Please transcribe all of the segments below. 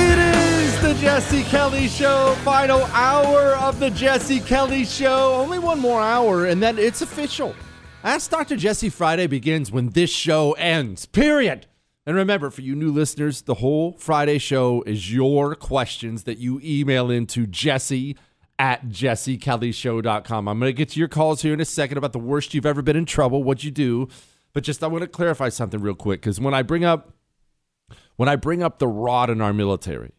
It is the Jesse Kelly Show, final hour of the Jesse Kelly Show. Only one more hour, and then it's official. Ask Dr. Jesse Friday begins when this show ends, period. And remember, for you new listeners, the whole Friday show is your questions that you email into Jesse at jessekellyshow.com. I'm going to get to your calls here in a second about the worst you've ever been in trouble, what you do. But just I want to clarify something real quick because when I bring up when I bring up the rod in our military,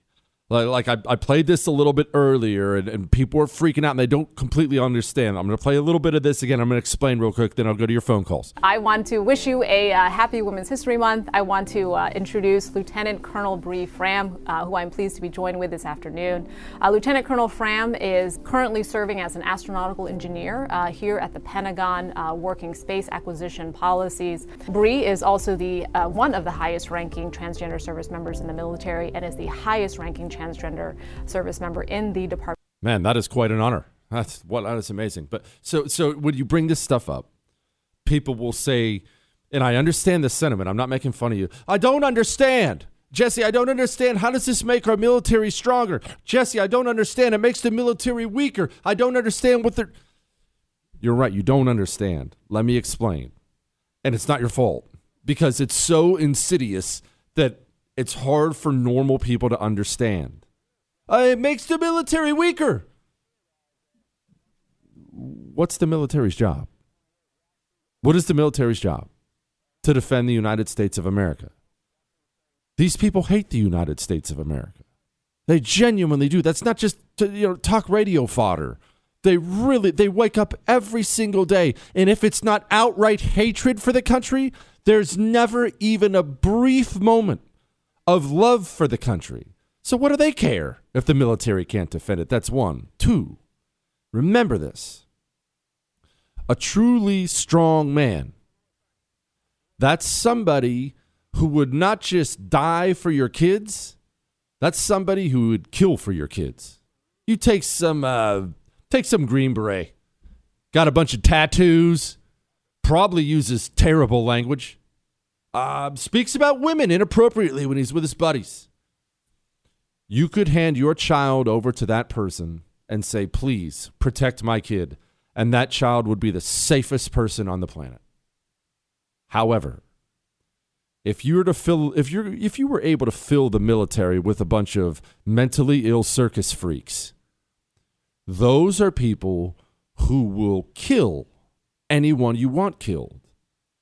like, like I, I played this a little bit earlier and, and people are freaking out and they don't completely understand. I'm going to play a little bit of this again. I'm going to explain real quick, then I'll go to your phone calls. I want to wish you a uh, happy Women's History Month. I want to uh, introduce Lieutenant Colonel Bree Fram, uh, who I'm pleased to be joined with this afternoon. Uh, Lieutenant Colonel Fram is currently serving as an astronautical engineer uh, here at the Pentagon, uh, working space acquisition policies. Bree is also the one of the highest-ranking transgender service members in the military and is the highest-ranking transgender service member in the department. Man, that is quite an honor. That's what that is amazing. But so so when you bring this stuff up, people will say, and I understand the sentiment. I'm not making fun of you. I don't understand. Jesse, I don't understand. How does this make our military stronger? Jesse, I don't understand. It makes the military weaker. I don't understand what they're. You're right. You don't understand. Let me explain. And it's not your fault because it's so insidious that it's hard for normal people to understand. Uh, it makes the military weaker. What's the military's job? What is the military's job? To defend the United States of America. These people hate the United States of America. They genuinely do. That's not just you know talk radio fodder. They really they wake up every single day and if it's not outright hatred for the country, there's never even a brief moment of love for the country. So what do they care if the military can't defend it? That's one. Two. Remember this. A truly strong man. That's somebody who would not just die for your kids, that's somebody who would kill for your kids. You take some uh, take some Green Beret, got a bunch of tattoos, probably uses terrible language, uh, speaks about women inappropriately when he's with his buddies. You could hand your child over to that person and say, please protect my kid. And that child would be the safest person on the planet. However, if you were to fill if you're if you were able to fill the military with a bunch of mentally ill circus freaks, those are people who will kill anyone you want killed.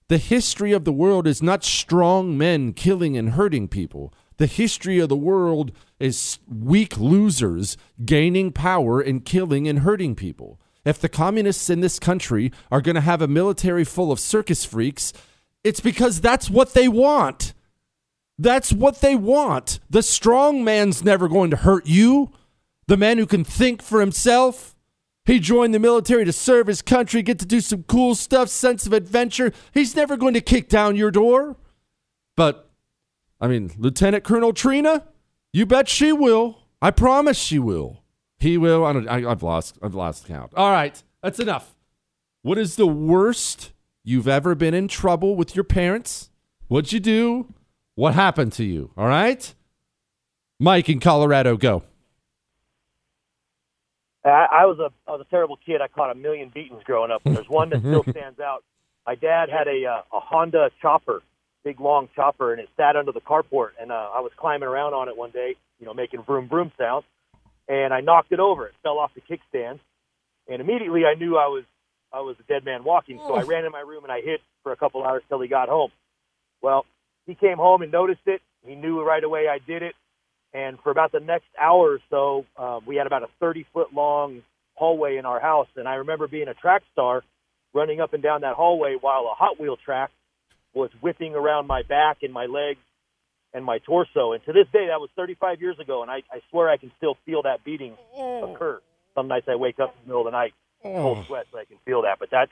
The history of the world is not strong men killing and hurting people. The history of the world is weak losers gaining power and killing and hurting people. If the communists in this country are going to have a military full of circus freaks, it's because that's what they want. That's what they want. The strong man's never going to hurt you. The man who can think for himself. He joined the military to serve his country, get to do some cool stuff, sense of adventure. He's never going to kick down your door. But, I mean, Lieutenant Colonel Trina, you bet she will. I promise she will. He will. I don't, I, I've lost. I've lost count. All right, that's enough. What is the worst you've ever been in trouble with your parents? What'd you do? What happened to you? All right, Mike in Colorado, go. I, I was a I was a terrible kid. I caught a million beatings growing up. There's one that still stands out. My dad had a uh, a Honda chopper, big long chopper, and it sat under the carport. And uh, I was climbing around on it one day, you know, making vroom vroom sounds, and I knocked it over. It fell off the kickstand, and immediately I knew I was I was a dead man walking. So I ran in my room and I hid for a couple hours till he got home. Well, he came home and noticed it. He knew right away I did it. And for about the next hour or so, uh, we had about a 30 foot long hallway in our house. And I remember being a track star running up and down that hallway while a Hot Wheel track was whipping around my back and my legs and my torso. And to this day, that was 35 years ago. And I, I swear I can still feel that beating occur. Some nights I wake up in the middle of the night, cold sweat, so I can feel that. But that,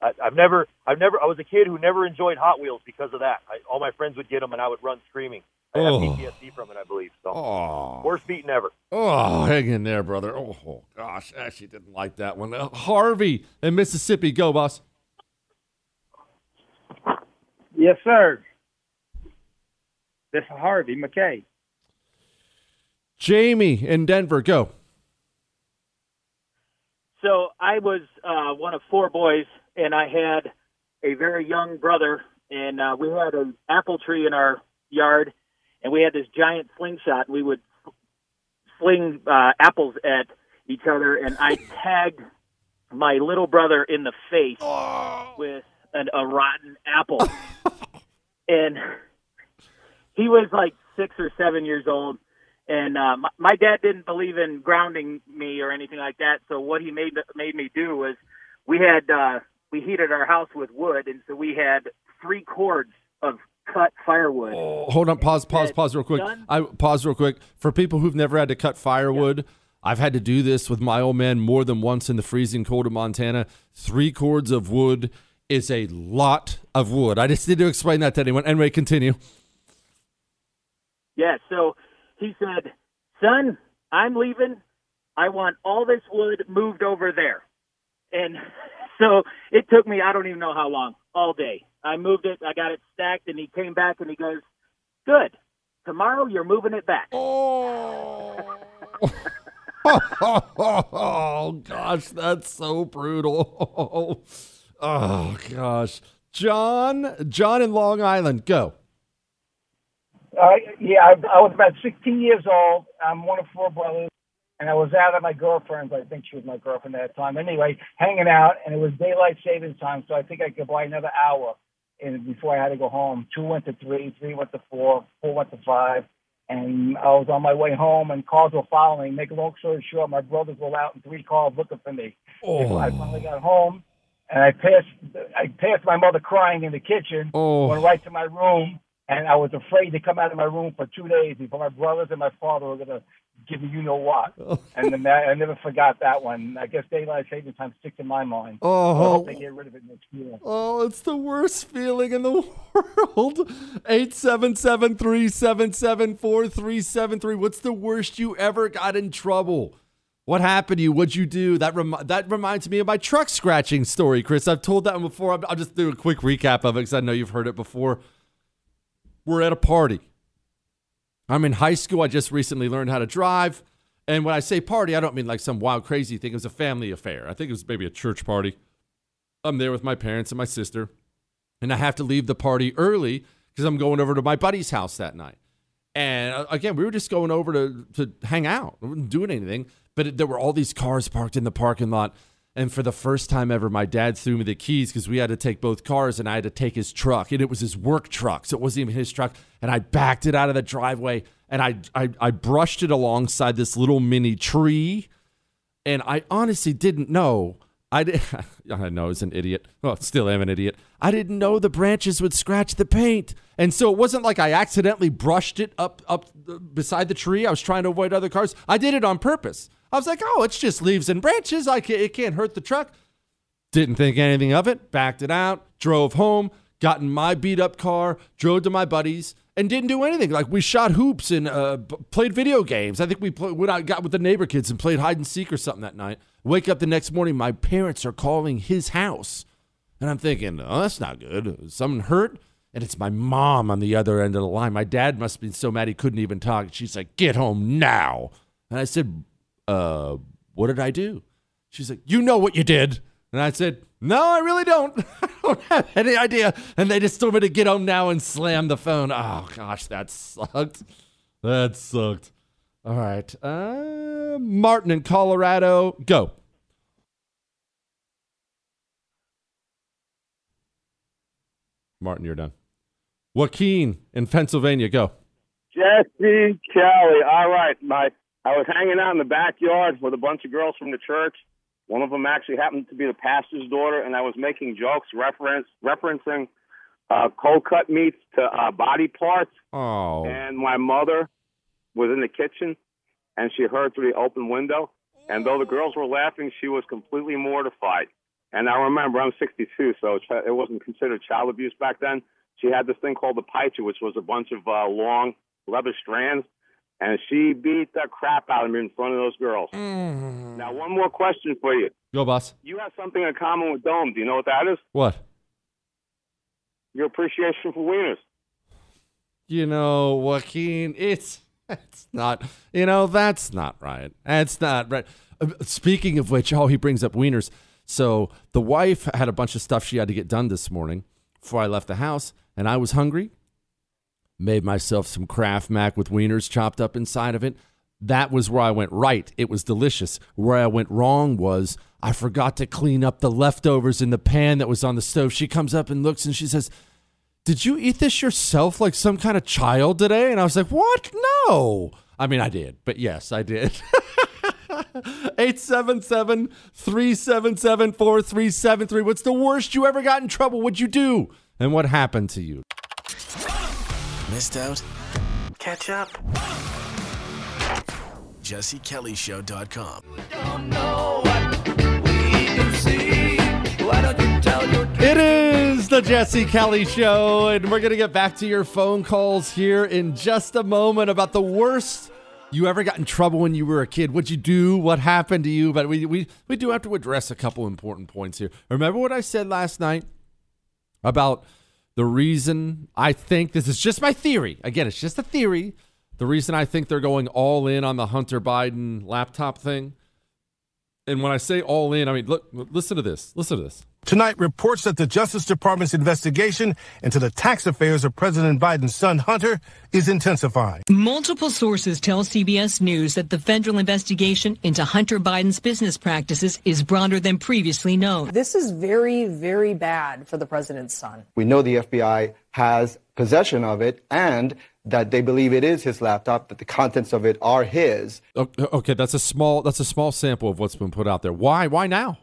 I, I've never, I've never, I was a kid who never enjoyed Hot Wheels because of that. I, all my friends would get them and I would run screaming. I have Oh. PTSD from it, I believe. So Oh. worst beating ever. Oh, hang in there, brother. Oh, gosh, I actually didn't like that one. Uh, Harvey in Mississippi, go, boss. Yes, sir. This is Harvey McKay. Jamie in Denver, go. So I was uh, one of four boys, and I had a very young brother, and uh, we had an apple tree in our yard, and we had this giant slingshot. We would sling uh, apples at each other, and I tagged my little brother in the face with an, a rotten apple, and he was like six or seven years old. And uh, my, my dad didn't believe in grounding me or anything like that. So what he made made me do was we had uh, we heated our house with wood, and so we had three cords firewood. Oh, hold on, pause, pause, pause real quick. done? I pause real quick. For people who've never had to cut firewood, I've had to do this with my old man more than once in the freezing cold of Montana. Three cords of wood is a lot of wood. I just need to explain that to anyone. Anyway, continue. Yeah, so he said, "Son, I'm leaving. I want all this wood moved over there." And so it took me I don't even know how long, all day. I moved it, I got it stacked and he came back and he goes, "Good. Tomorrow you're moving it back." oh oh gosh, that's so brutal. Oh gosh, John, John in Long Island, go. Uh, yeah, I, I was about 16 years old. I'm one of four brothers, and I was out at my girlfriend's. I think she was my girlfriend at the time. Anyway, hanging out, and it was daylight savings time, so I think I could buy another hour and before I had to go home. Two went to three, three went to four, four went to five, and I was on my way home, and cars were following. Make a long story short, my brothers were out in three cars looking for me. Oh. I finally got home, and I passed I passed my mother crying in the kitchen. Oh. Went right to my room and I was afraid to come out of my room for two days before my brothers and my father were gonna give me you know what. Oh. and then that, I never forgot that one. I guess daylight saving time sticks in my mind. Oh. I hope they get rid of it next year. Oh, it's the worst feeling in the world. 877 377 4373. What's the worst you ever got in trouble? What happened to you? What'd you do? That rem- that reminds me of my truck scratching story, Chris. I've told that one before. I'll just do a quick recap of it because I know you've heard it before. We're at a party. I'm in high school. I just recently learned how to drive. And when I say party, I don't mean like some wild, crazy thing. It was a family affair. I think it was maybe a church party. I'm there with my parents and my sister. And I have to leave the party early because I'm going over to my buddy's house that night. And uh, again, we were just going over to, to hang out. We weren't doing anything. But it, there were all these cars parked in the parking lot. And for the first time ever, my dad threw me the keys because we had to take both cars and I had to take his truck. And it was his work truck. So it wasn't even his truck. And I backed it out of the driveway and I, I, I brushed it alongside this little mini tree. And I honestly didn't know. I, did, I know I was an idiot. Well, still am an idiot. I didn't know the branches would scratch the paint. And so it wasn't like I accidentally brushed it up up beside the tree. I was trying to avoid other cars. I did it on purpose. I was like, oh, it's just leaves and branches. I can, it can't hurt the truck. Didn't think anything of it. Backed it out. Drove home. Got in my beat up car. Drove to my buddies and didn't do anything. Like we shot hoops and uh, played video games. I think we play, went out, got with the neighbor kids and played hide and seek or something that night. Wake up the next morning, my parents are calling his house, and I'm thinking, oh, that's not good. Is someone hurt? And it's my mom on the other end of the line. My dad must have been so mad he couldn't even talk. She's like, "Get home now." And I said, "Uh, what did I do?" She's like, "You know what you did." And I said, No, I really don't. I don't have any idea. And they just told me to get home now and slam the phone. Oh, gosh, that sucked. That sucked. All right. Uh, Martin in Colorado, go. Martin, you're done. Joaquin in Pennsylvania, go. Jesse Kelly. All right, my I was hanging out in the backyard with a bunch of girls from the church. One of them actually happened to be the pastor's daughter, and I was making jokes reference referencing uh, cold cut meats to uh, body parts. Oh. And my mother was in the kitchen, and she heard through the open window. And though the girls were laughing, she was completely mortified. And I remember I'm 62, so it it wasn't considered child abuse back then. She had this thing called the paicha, which was a bunch of uh, long leather strands, and she beat the crap out of me in front of those girls. Now, one more question for you. Go, boss. You have something in common with Dome. Do you know what that is? What? Your appreciation for wieners. You know, Joaquin, it's it's not. You know, that's not right. That's not right. Uh, Speaking of which, oh, he brings up wieners. So the wife had a bunch of stuff she had to get done this morning before I left the house, and I was hungry. Made myself some Kraft Mac with wieners chopped up inside of it. That was where I went right. It was delicious. Where I went wrong was I forgot to clean up the leftovers in the pan that was on the stove. She comes up and looks and she says, Did you eat this yourself like some kind of child today? And I was like, What? No. I mean, I did, but yes, I did. 877 377 4373. What's the worst you ever got in trouble? What'd you do? And what happened to you? Missed out? Catch up. JesseKellyShow.com. the Jesse Kelly Show, and we're going to get back to your phone calls here in just a moment about the worst you ever got in trouble when you were a kid. What'd you do? What happened to you? But we, we, we do have to address a couple important points here. Remember what I said last night about the reason I think this is just my theory. Again, it's just a theory. The reason I think they're going all in on the Hunter Biden laptop thing. And when I say all in, I mean, look, listen to this. Listen to this. Tonight, reports that the Justice Department's investigation into the tax affairs of President Biden's son Hunter is intensifying. Multiple sources tell CBS News that the federal investigation into Hunter Biden's business practices is broader than previously known. This is very, very bad for the president's son. We know the FBI has possession of it and that they believe it is his laptop, that the contents of it are his. Okay, that's a small that's a small sample of what's been put out there. Why? Why now?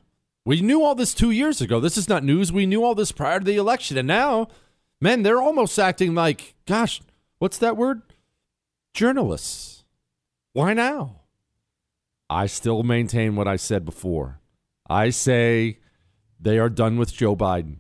We knew all this two years ago. This is not news. We knew all this prior to the election, and now Men, they're almost acting like, gosh, what's that word? Journalists. Why now? I still maintain what I said before. I say they are done with Joe Biden.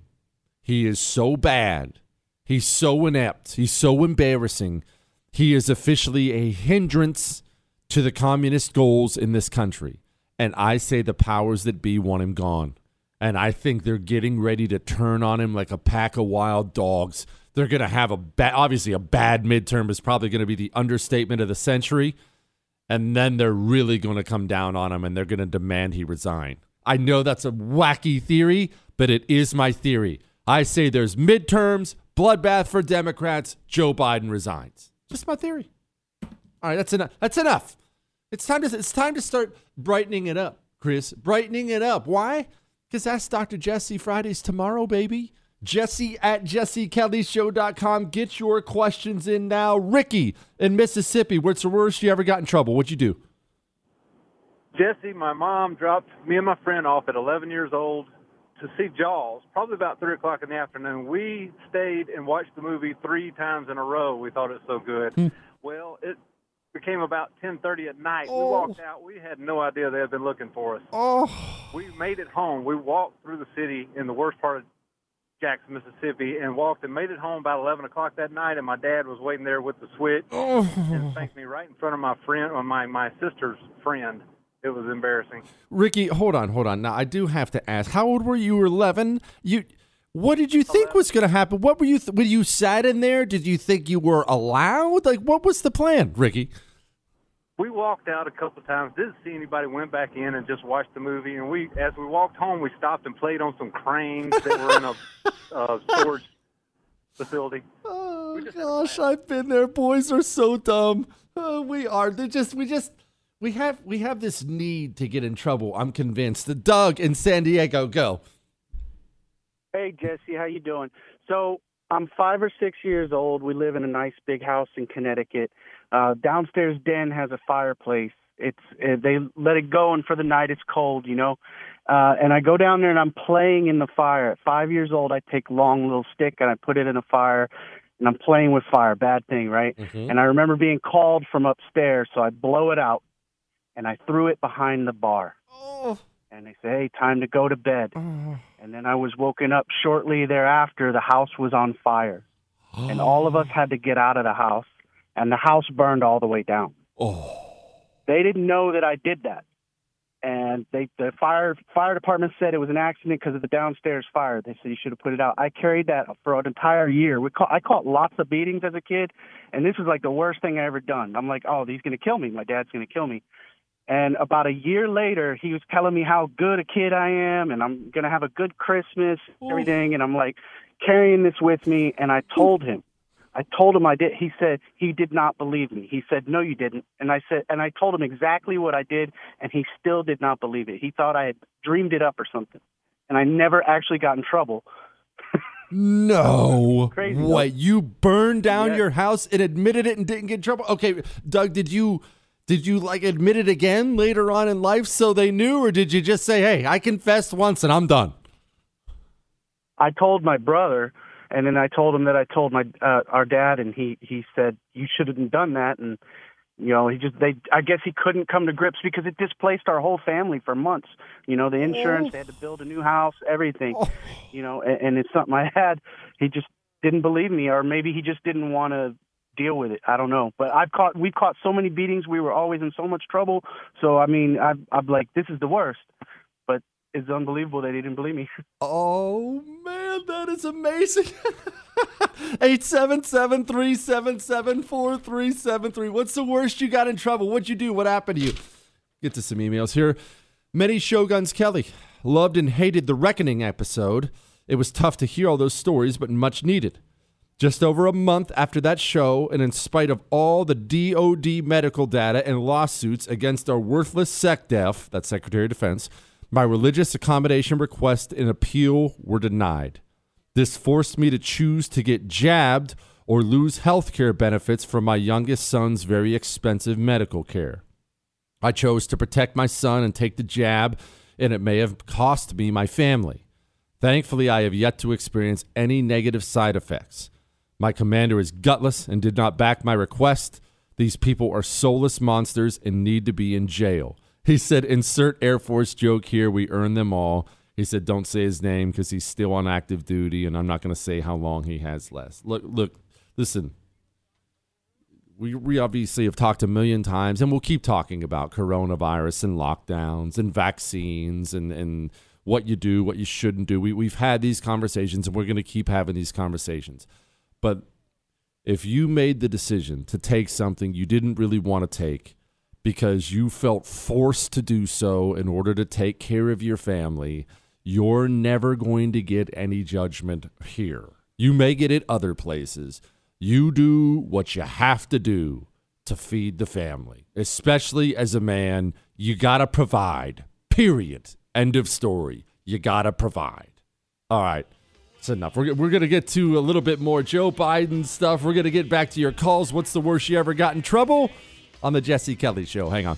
He is so bad. He's so inept. He's so embarrassing. He is officially a hindrance to the communist goals in this country. And I say the powers that be want him gone. And I think they're getting ready to turn on him like a pack of wild dogs. They're going to have a ba- obviously a bad midterm is probably going to be the understatement of the century. And then they're really going to come down on him and they're going to demand he resign. I know that's a wacky theory, but it is my theory. I say there's midterms, bloodbath for Democrats, Joe Biden resigns. Just my theory. All right, that's enough. That's enough. It's time to it's time to start brightening it up, Chris. Brightening it up. Why? Because that's Dr. Jesse Fridays tomorrow, baby. Jesse at jessekellyshow.com. Get your questions in now. Ricky in Mississippi, what's the worst you ever got in trouble? What'd you do? Jesse, my mom dropped me and my friend off at 11 years old to see Jaws, probably about 3 o'clock in the afternoon. We stayed and watched the movie three times in a row. We thought it was so good. Hmm. well, it became about 10.30 at night. Oh. We walked out. We had no idea they had been looking for us. Oh. We made it home. We walked through the city in the worst part of Jackson, Mississippi, and walked and made it home about 11 o'clock that night, and my dad was waiting there with the switch Oh. and thanked me right in front of my friend, or my, my sister's friend. It was embarrassing. Ricky, hold on, hold on. Now I do have to ask. How old were you? You were eleven. You, what did you think was going to happen? What were you? Th- when you sat in there, did you think you were allowed? Like, what was the plan, Ricky? We walked out a couple of times, didn't see anybody, went back in and just watched the movie. And we, as we walked home, we stopped and played on some cranes that were in a uh, storage facility. Oh gosh, I've been there. Boys are so dumb. Uh, we are. They're just. We just. We have. We have this need to get in trouble. I'm convinced. The Doug in San Diego, go. Hey Jesse, how you doing? So I'm five or six years old. We live in a nice big house in Connecticut. Uh, downstairs den has a fireplace. It's uh, they let it go, and for the night it's cold, you know. Uh, and I go down there and I'm playing in the fire. At five years old, I take long little stick and I put it in a fire, and I'm playing with fire. Bad thing, right? Mhm. And I remember being called from upstairs, so I blow it out, and I threw it behind the bar. Oh. And they say, "Hey, time to go to bed." Oh. And then I was woken up shortly thereafter. The house was on fire, and all of us had to get out of the house, and the house burned all the way down. Oh. They didn't know that I did that, and they the fire fire department said it was an accident because of the downstairs fire. They said you should have put it out. I carried that for an entire year. We caught, I caught lots of beatings as a kid, and this was like the worst thing I ever done. I'm like, oh, he's gonna kill me. My dad's gonna kill me. And about a year later, he was telling me how good a kid I am, and I'm gonna have a good Christmas, and everything. And I'm like carrying this with me, and I told him, I told him I did. He said he did not believe me. He said, "No, you didn't." And I said, and I told him exactly what I did, and he still did not believe it. He thought I had dreamed it up or something, and I never actually got in trouble. No. Crazy, What? You burned down Yeah. your house and admitted it and didn't get in trouble? Okay, Doug, did you did you like admit it again later on in life so they knew or did you just say, "Hey, I confessed once and I'm done?" I told my brother, and then I told him that I told my uh, our dad, and he he said you should have done that, and you know he just they I guess he couldn't come to grips because it displaced our whole family for months. You know the insurance, they had to build a new house, everything. You know, and, and it's something I had. He just didn't believe me, or maybe he just didn't want to deal with it. I don't know, but I've caught we've caught so many beatings. We were always in so much trouble. So I mean, I, I'm like, this is the worst. But it's unbelievable that he didn't believe me. Oh man, that is amazing. 877-377-4373. What's the worst you got in trouble? What'd you do? What happened to you? Get to some emails here. Many Shoguns Kelly loved and hated the Reckoning episode. It was tough to hear all those stories, but much needed. Just over a month after that show, and in spite of all the DOD medical data and lawsuits against our worthless SecDef, that's Secretary of Defense, my religious accommodation request and appeal were denied. This forced me to choose to get jabbed or lose health care benefits from my youngest son's very expensive medical care. I chose to protect my son and take the jab, and it may have cost me my family. Thankfully, I have yet to experience any negative side effects. My commander is gutless and did not back my request. These people are soulless monsters and need to be in jail. He said, insert Air Force joke here. We earn them all. He said, don't say his name because he's still on active duty, and I'm not going to say how long he has left. Look, look, listen. We, we obviously have talked a million times, and we'll keep talking about coronavirus and lockdowns and vaccines and, and what you do, what you shouldn't do. We, we've had these conversations, and we're going to keep having these conversations. But if you made the decision to take something you didn't really want to take because you felt forced to do so in order to take care of your family, you're never going to get any judgment here. You may get it other places. You do what you have to do to feed the family, especially as a man. You got to provide, period. End of story. You got to provide. All right. That's enough. We're, we're going to get to a little bit more Joe Biden stuff. We're going to get back to your calls. What's the worst you ever got in trouble? On the Jesse Kelly Show. Hang on.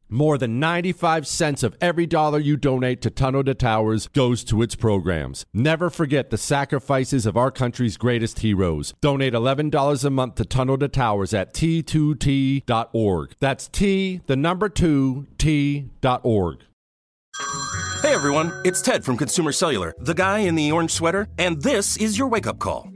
More than 95 cents of every dollar you donate to Tunnel to Towers goes to its programs. Never forget the sacrifices of our country's greatest heroes. Donate $11 a month to Tunnel to Towers at t2t.org. That's T, the number 2, T.org. Hey everyone, it's Ted from Consumer Cellular, the guy in the orange sweater, and this is your wake up call.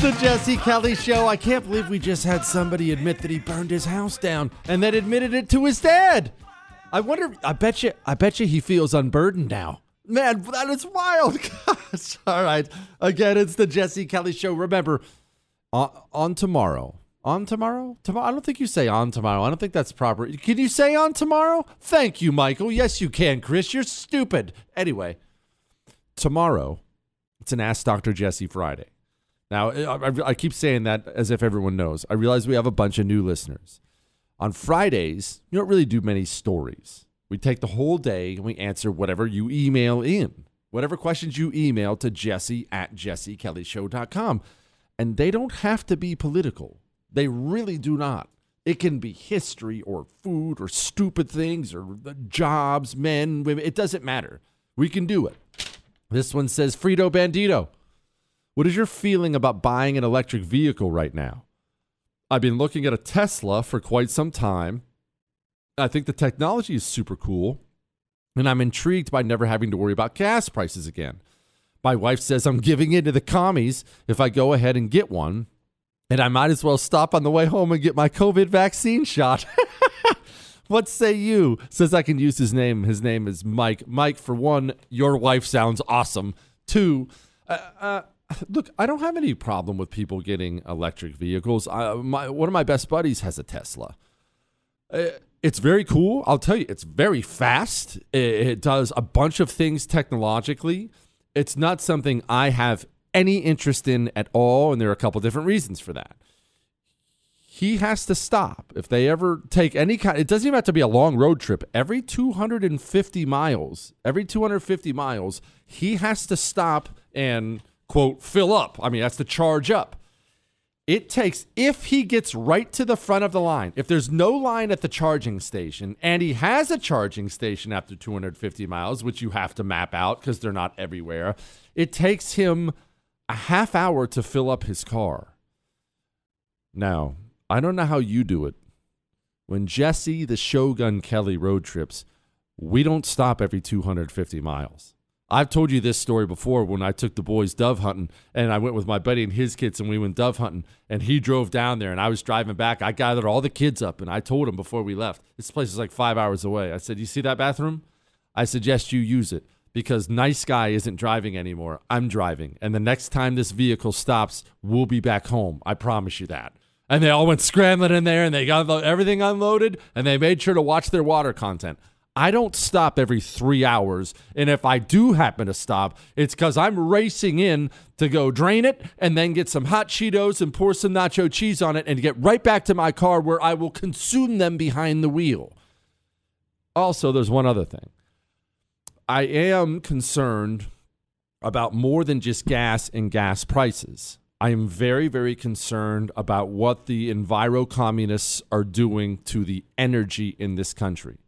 The Jesse Kelly Show. I can't believe we just had somebody admit that he burned his house down and then admitted it to his dad. I wonder. I bet you. I bet you he feels unburdened now. Man, that is wild. Gosh. All right. Again, it's the Jesse Kelly Show. Remember, on, on tomorrow. On tomorrow? Tomorrow? I don't think you say on tomorrow. I don't think that's proper. Can you say on tomorrow? Thank you, Michael. Yes, you can, Chris. You're stupid. Anyway, tomorrow, it's an Ask Dr. Jesse Friday. Now, I, I- keep saying that as if everyone knows. I realize we have a bunch of new listeners. On Fridays, you don't really do many stories. We take the whole day and we answer whatever you email in, whatever questions you email to jesse at jessekellyshow.com. And they don't have to be political. They really do not. It can be history or food or stupid things or jobs, men, women. It doesn't matter. We can do it. This one says Frito Bandito. What is your feeling about buying an electric vehicle right now? I've been looking at a Tesla for quite some time. I think the technology is super cool, and I'm intrigued by never having to worry about gas prices again. My wife says I'm giving in to the commies if I go ahead and get one, and I might as well stop on the way home and get my COVID vaccine shot. what say you? Says I can use his name. His name is Mike. Mike, for one, your wife sounds awesome. Two, uh, uh, look, I don't have any problem with people getting electric vehicles. I, my, one of my best buddies has a Tesla. It's very cool. I'll tell you, it's very fast. It, it does a bunch of things technologically. It's not something I have any interest in at all, and there are a couple different reasons for that. He has to stop if they ever take any kind. It doesn't even have to be a long road trip. Every 250 miles, every 250 miles, he has to stop and quote fill up. I mean, that's the charge up. It takes, if he gets right to the front of the line, if there's no line at the charging station, and he has a charging station after 250 miles, which you have to map out because they're not everywhere, it takes him a half hour to fill up his car. Now, I don't know how you do it. When Jesse the Shogun Kelly road trips, we don't stop every 250 miles. I've told you this story before when I took the boys dove hunting and I went with my buddy and his kids and we went dove hunting and he drove down there and I was driving back. I gathered all the kids up and I told them before we left, this place is like five hours away. I said, You see that bathroom? I suggest you use it because nice guy isn't driving anymore. I'm driving. And the next time this vehicle stops, we'll be back home. I promise you that. And they all went scrambling in there and they got everything unloaded and they made sure to watch their water content. I don't stop every three hours. And if I do happen to stop, it's because I'm racing in to go drain it and then get some hot Cheetos and pour some nacho cheese on it and get right back to my car where I will consume them behind the wheel. Also, there's one other thing. I am concerned about more than just gas and gas prices. I am very, very concerned about what the enviro communists are doing to the energy in this country.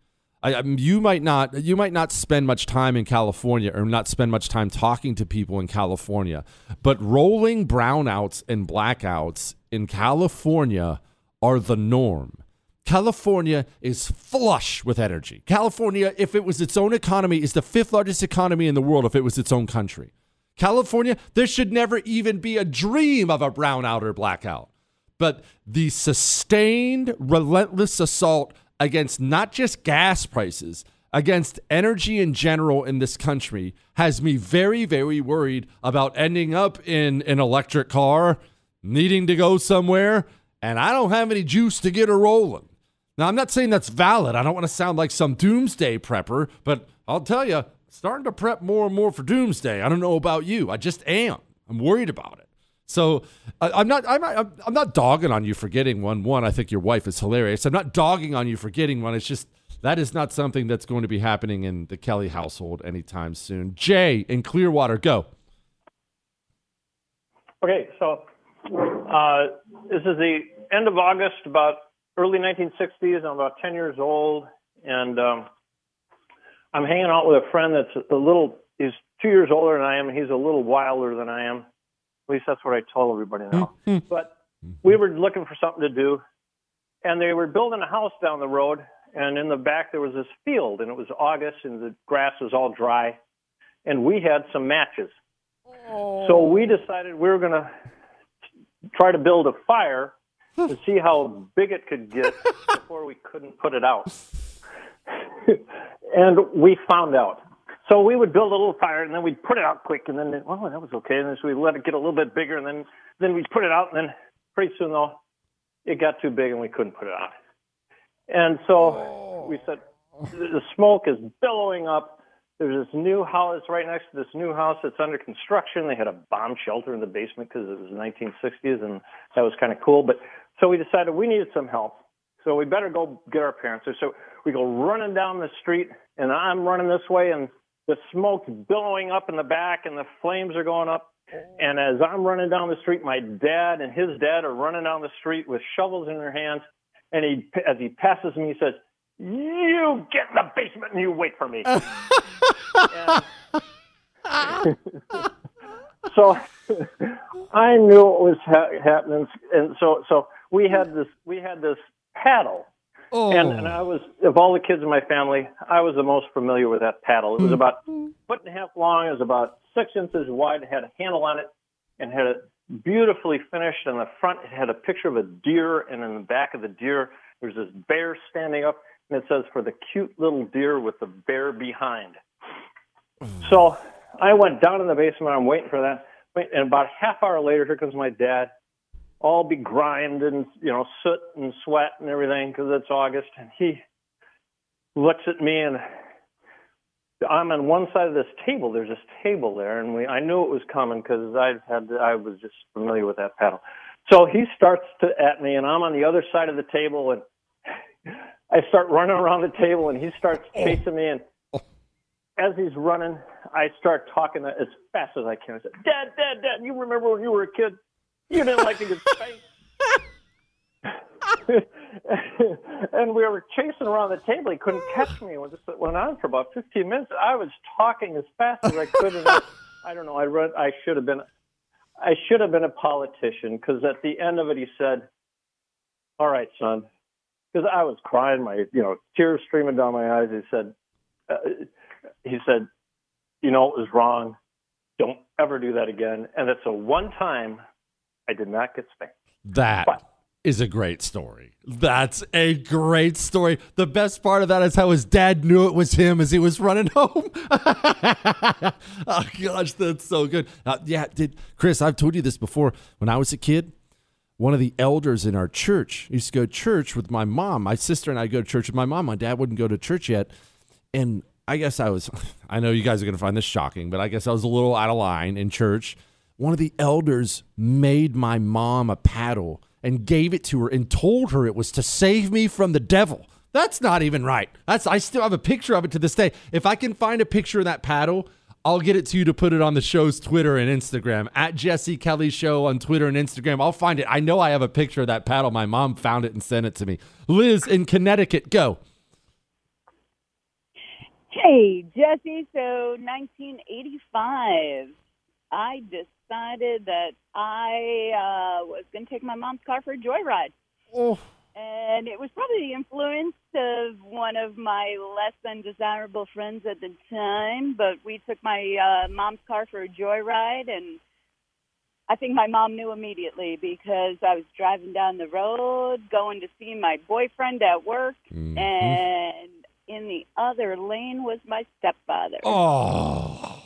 I, I- you might not you might not spend much time in California or not spend much time talking to people in California, but rolling brownouts and blackouts in California are the norm. California is flush with energy. California, if it was its own economy, is the fifth largest economy in the world if it was its own country. California, there should never even be a dream of a brownout or blackout. But the sustained, relentless assault against not just gas prices, against energy in general in this country has me very, very worried about ending up in an electric car, needing to go somewhere, and I don't have any juice to get her rolling. Now, I'm not saying that's valid. I don't want to sound like some doomsday prepper, but I'll tell you, starting to prep more and more for doomsday. I don't know about you. I just am. I'm worried about it. So I, I'm not. I'm not. I'm not dogging on you for getting one. One, I think your wife is hilarious. I'm not dogging on you for getting one. It's just that is not something that's going to be happening in the Kelly household anytime soon. Jay in Clearwater, go. Okay, so uh, this is the end of August, about early 1960s. I'm about 10 years old, and um, I'm hanging out with a friend that's a little. He's two years older than I am. He's a little wilder than I am. Least that's what I told everybody now. Hmm, hmm. but we were looking for something to do, and they were building a house down the road. And in the back there was this field, and it was August, and the grass was all dry, and we had some matches. Oh. So we decided we were going to try to build a fire to see how big it could get before we couldn't put it out. and we found out. So we would build a little fire and then we'd put it out quick and then, well, that was okay. And then so we let it get a little bit bigger and then, then we'd put it out and then pretty soon though, it got too big and we couldn't put it out. And so oh. we said, the smoke is billowing up. There's this new house right next to this new house that's under construction. They had a bomb shelter in the basement because it was the 1960s and that was kind of cool. But so we decided we needed some help. So we better go get our parents. So we go running down the street and I'm running this way and the smoke's billowing up in the back and the flames are going up. And as I'm running down the street, my dad and his dad are running down the street with shovels in their hands. And he, as he passes me, he says, "You get in the basement and you wait for me." So I knew it was ha- happening, and so so we had this we had this paddle, and, and oh. I was of all the kids in my family, I was the most familiar with that paddle. It was about a foot and a half long, it was about six inches wide, it had a handle on it, and had it beautifully finished. In the front, it had a picture of a deer, and in the back of the deer, there's this bear standing up, and it says, "For the cute little deer with the bear behind." Mm. So I went down in the basement. I'm waiting for that. And about a half hour later, here comes my dad, all begrimed and you know soot and sweat and everything because it's August, and he looks at me and I'm on one side of this table. There's this table there, and we I knew it was coming because I had I was just familiar with that paddle. So he starts to at me, and I'm on the other side of the table, and I start running around the table, and he starts oh. chasing me, and as he's running, I start talking as fast as I can. I said, "Dad, Dad, Dad, you remember when you were a kid? You didn't like to get spanked." and we were chasing around the table. He couldn't catch me. It just went on for about 15 minutes. I was talking as fast as I could. And I, I don't know. I read. I should have been. I should have been a politician because at the end of it, he said, "All right, son," because I was crying. My, you know, tears streaming down my eyes. He said, uh, "He said, you know, it was wrong. Don't ever do that again." And it's a one time I did not get spanked. That is a great story. That's a great story. The best part of that is how his dad knew it was him as he was running home. oh gosh, that's so good. Uh, yeah, did Chris? I've told you this before. When I was a kid, one of the elders in our church used to go to church with my mom. My sister and I go to church with my mom. My dad wouldn't go to church yet, and I guess I was. I know you guys are going to find this shocking, but I guess I was a little out of line in church. One of the elders made my mom a paddle and gave it to her and told her it was to save me from the devil. That's not even right. That's I still have a picture of it to this day. If I can find a picture of that paddle, I'll get it to you to put it on the show's Twitter and Instagram at Jesse Kelly Show on Twitter and Instagram. I'll find it. I know I have a picture of that paddle. My mom found it and sent it to me. Liz in Connecticut, go. Hey, Jesse. So 1985, I decided that I uh, was going to take my mom's car for a joyride. Oh. And it was probably the influence of one of my less than desirable friends at the time, but we took my uh, mom's car for a joyride, and I think my mom knew immediately because I was driving down the road, going to see my boyfriend at work, and in the other lane was my stepfather. Oh.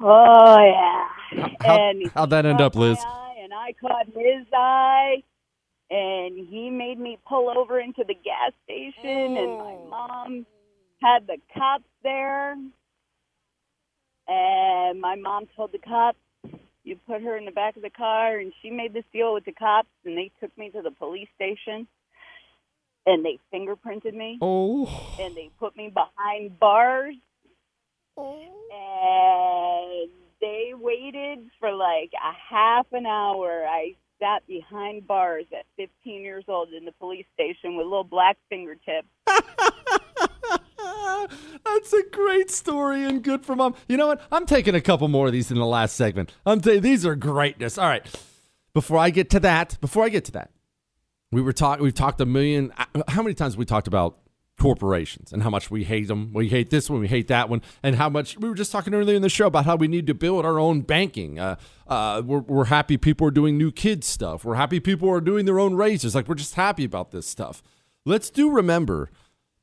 Oh yeah. How, and he how'd that end up, Liz? and I caught his eye, and he made me pull over into the gas station, and my oh. mom had the cops there, and my mom told the cops, "You put her in the back of the car," and she made this deal with the cops, and they took me to the police station, and they fingerprinted me, Oh. and they put me behind bars oh. and they waited for like a half an hour. I sat behind bars at 15 years old in the police station with little black fingertips. That's a great story and good for mom. You know what? I'm taking a couple more of these in the last segment. I'm t- these are greatness. All right. Before I get to that, before I get to that, we were talking. We've talked a million. uh, How many times we talked about corporations and how much we hate them. We hate this one, we hate that one, and how much we were just talking earlier in the show about how we need to build our own banking. Uh, uh, we're, we're happy people are doing new kids stuff. We're happy people are doing their own raises. Like we're just happy about this stuff. Let's do remember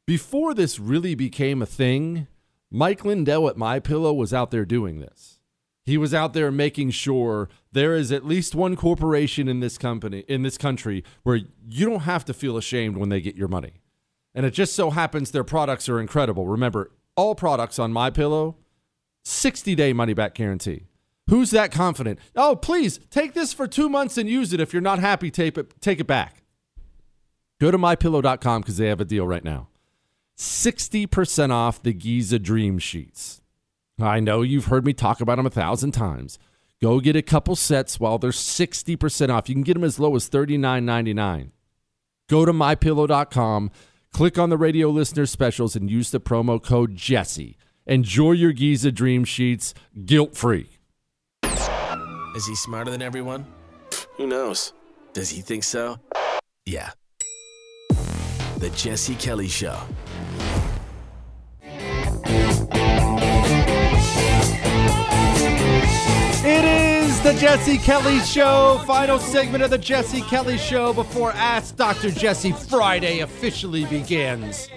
before this really became a thing. Mike Lindell at My Pillow was out there doing this. He was out there making sure there is at least one corporation in this company in this country where you don't have to feel ashamed when they get your money. And it just so happens their products are incredible. Remember, all products on My Pillow, 60-day money back guarantee. Who's that confident? Oh, please take this for 2 months and use it. If you're not happy, take it take it back. Go to mypillow.com cuz they have a deal right now. 60% off the Giza Dream Sheets. I know you've heard me talk about them a thousand times. Go get a couple sets while they're 60% off. You can get them as low as $39.99. Go to mypillow.com, click on the radio listener specials, and use the promo code Jesse. Enjoy your Giza Dream Sheets guilt free. Is he smarter than everyone? Who knows? Does he think so? Yeah. The Jesse Kelly Show. It is the Jesse Kelly Show, final segment of the Jesse Kelly Show before Ask Dr. Jesse Friday officially begins.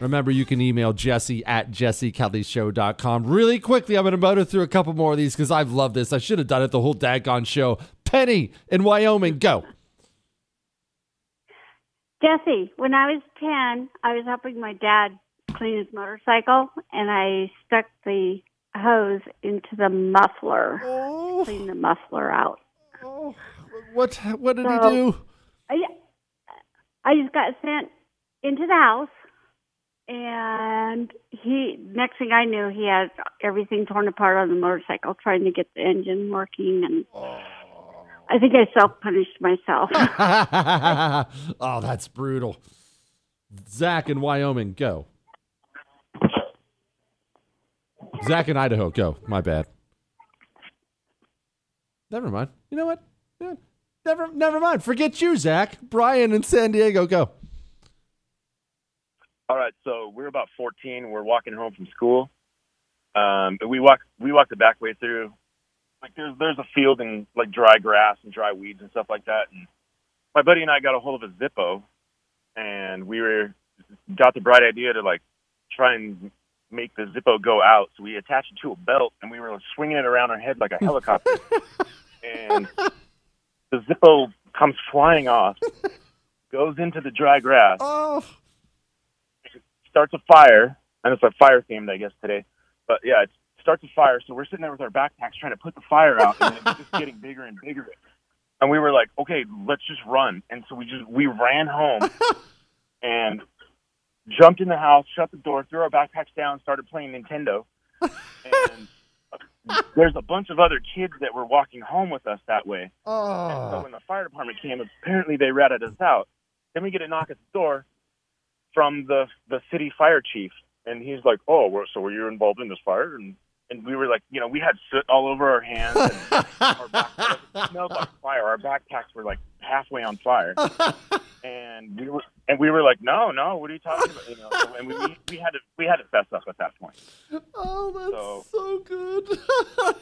Remember, you can email Jesse at jessekellyshow.com. Really quickly, I'm going to motor through a couple more of these because I've loved this. I should have done it the whole daggone show. Penny in Wyoming, go. Jesse, when I was 10, I was helping my dad clean his motorcycle, and I stuck the hose into the muffler, oh. clean the muffler out. Oh. What what did So- he do? I, I just got sent into the house, and he. Next thing I knew, he had everything torn apart on the motorcycle, trying to get the engine working, and oh. I think I self punished myself. oh, that's brutal. Zach in Wyoming, go. Zach in Idaho, go. My bad. Never mind. You know what? Never, never mind. Forget you, Zach. Brian in San Diego, go. All right, so we're about 14. We're walking home from school. Um, but we walk we walk the back way through. Like there's there's a field and like dry grass and dry weeds and stuff like that. And my buddy and I got a hold of a Zippo, and we were got the bright idea to like try and make the Zippo go out. So we attached it to a belt and we were swinging it around our head like a helicopter. and the Zippo comes flying off, goes into the dry grass Oh. starts a fire, and it's a fire themed, I guess, today. But yeah, it starts a fire. So we're sitting there with our backpacks trying to put the fire out, and it's just getting bigger and bigger. And we were like, okay, let's just run. And so we just we ran home and jumped in the house, shut the door, threw our backpacks down, started playing Nintendo. And there's a bunch of other kids that were walking home with us that way. And so oh. when the fire department came, apparently they ratted us out. Then we get a knock at the door from the the city fire chief, and he's like, "Oh, well, so were you involved in this fire?" And and we were like, you know, we had soot all over our hands. And our backpacks smelled like fire. Our backpacks were like halfway on fire, and we were and we were like, "No, no, what are you talking about?" You know, so, and we we had to we had to fess up at that point. Oh, that's So- so, good.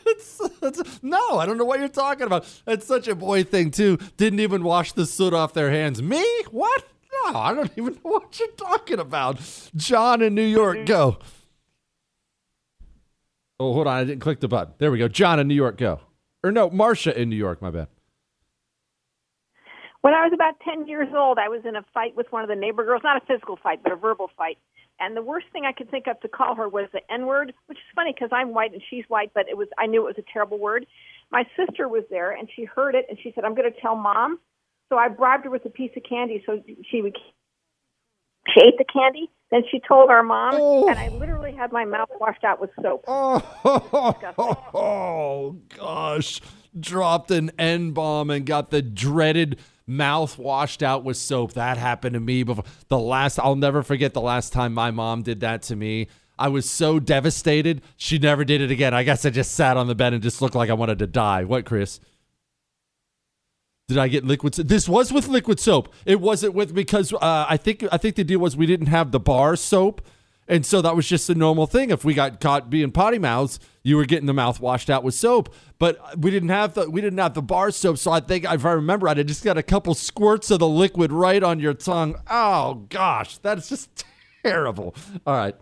it's, it's- no, I don't know what you're talking about. That's such a boy thing, too. Didn't even wash the soot off their hands. Me? What? No, I don't even know what you're talking about. John in New York, go. Oh, hold on. I didn't click the button. There we go. John in New York, go. Or no, Marcia in New York, my bad. When I was about 10 years old, I was in a fight with one of the neighbor girls, not a physical fight, but a verbal fight. And the worst thing I could think of to call her was the N word, which is funny because I'm white and she's white, but it was I knew it was a terrible word. My sister was there and she heard it and she said, "I'm going to tell mom." So I bribed her with a piece of candy so she would she ate the candy. Then she told our mom, oh. and I literally had my mouth washed out with soap. Oh, oh gosh. Dropped an N bomb and got the dreaded mouth washed out with soap. That happened to me before. The last, I'll never forget the last time my mom did that to me. I was so devastated. She never did it again. I guess I just sat on the bed and just looked like I wanted to die. What, Chris? Did I get liquid? So- this was with liquid soap. It wasn't with because uh, I think I think the deal was we didn't have the bar soap, and so that was just a normal thing. If we got caught being potty mouths, you were getting the mouth washed out with soap. But we didn't have the we didn't have the bar soap, so I think if I remember, I just got a couple squirts of the liquid right on your tongue. Oh gosh, that's just terrible. All right,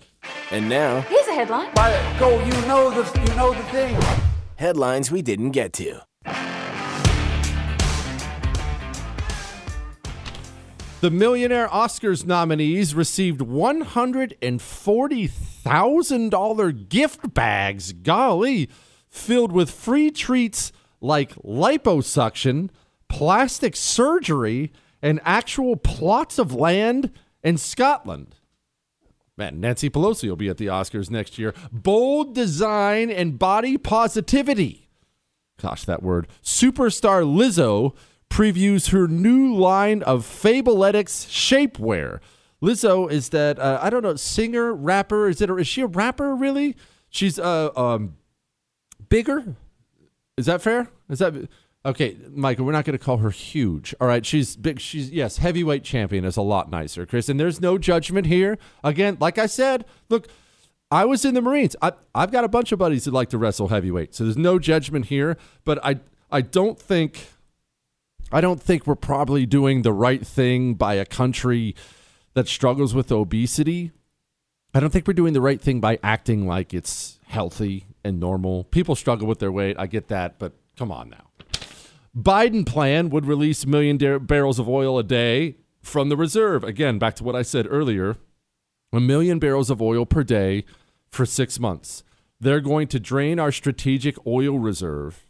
And now, Here's a headline. go, you know the, you know the thing. Headlines we didn't get to. The Millionaire Oscars nominees received $140,000 gift bags, golly, filled with free treats like liposuction, plastic surgery, and actual plots of land in Scotland. Man, Nancy Pelosi will be at the Oscars next year. Bold design and body positivity. Gosh, that word. Superstar Lizzo previews her new line of Fabletics shapewear. Lizzo is that uh, I don't know singer rapper is it is she a rapper really? She's uh um bigger. Is that fair? Is that okay, Michael? We're not going to call her huge. All right, she's big. She's yes, heavyweight champion is a lot nicer, Chris. And there's no judgment here. Again, like I said, look, I was in the Marines. I, I've got a bunch of buddies that like to wrestle heavyweight, so there's no judgment here. But I I don't think I don't think we're probably doing the right thing by a country that struggles with obesity. I don't think we're doing the right thing by acting like it's healthy and normal. People struggle with their weight. I get that, but come on now. Biden plan would release a million dar- barrels of oil a day from the reserve. Again, back to what I said earlier a million barrels of oil per day for six months. They're going to drain our strategic oil reserve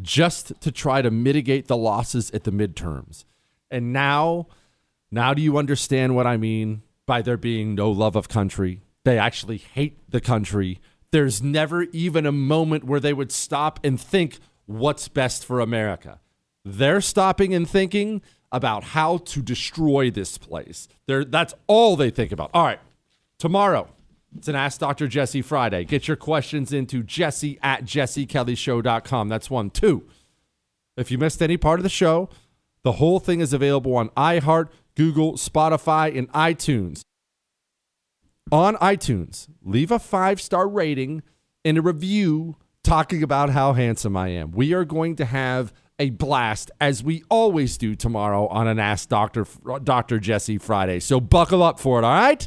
just to try to mitigate the losses at the midterms. And now, now do you understand what I mean by there being no love of country? They actually hate the country. There's never even a moment where they would stop and think what's best for America. They're stopping and thinking about how to destroy this place. They're, that's all they think about. All right, tomorrow, it's an Ask Dr. Jesse Friday. Get your questions into jesse at jessekellyshow.com. That's one. Two, if you missed any part of the show, the whole thing is available on iHeart, Google, Spotify, and iTunes. On iTunes, leave a five star rating and a review talking about how handsome I am. We are going to have a blast as we always do tomorrow on an Ask Dr. Dr. Jesse Friday. So buckle up for it, all right?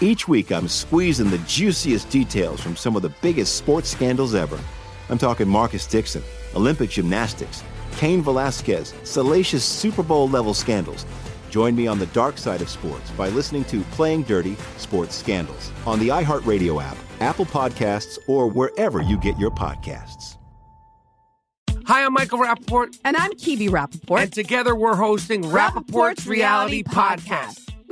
Each week, I'm squeezing the juiciest details from some of the biggest sports scandals ever. I'm talking Marcus Dixon, Olympic gymnastics, Cain Velasquez, salacious Super Bowl level scandals. Join me on the dark side of sports by listening to Playing Dirty Sports Scandals on the iHeartRadio app, Apple Podcasts, or wherever you get your podcasts. Hi, I'm Michael Rapaport. And I'm Kibi Rapaport. And together we're hosting Rapaport's Reality Podcast.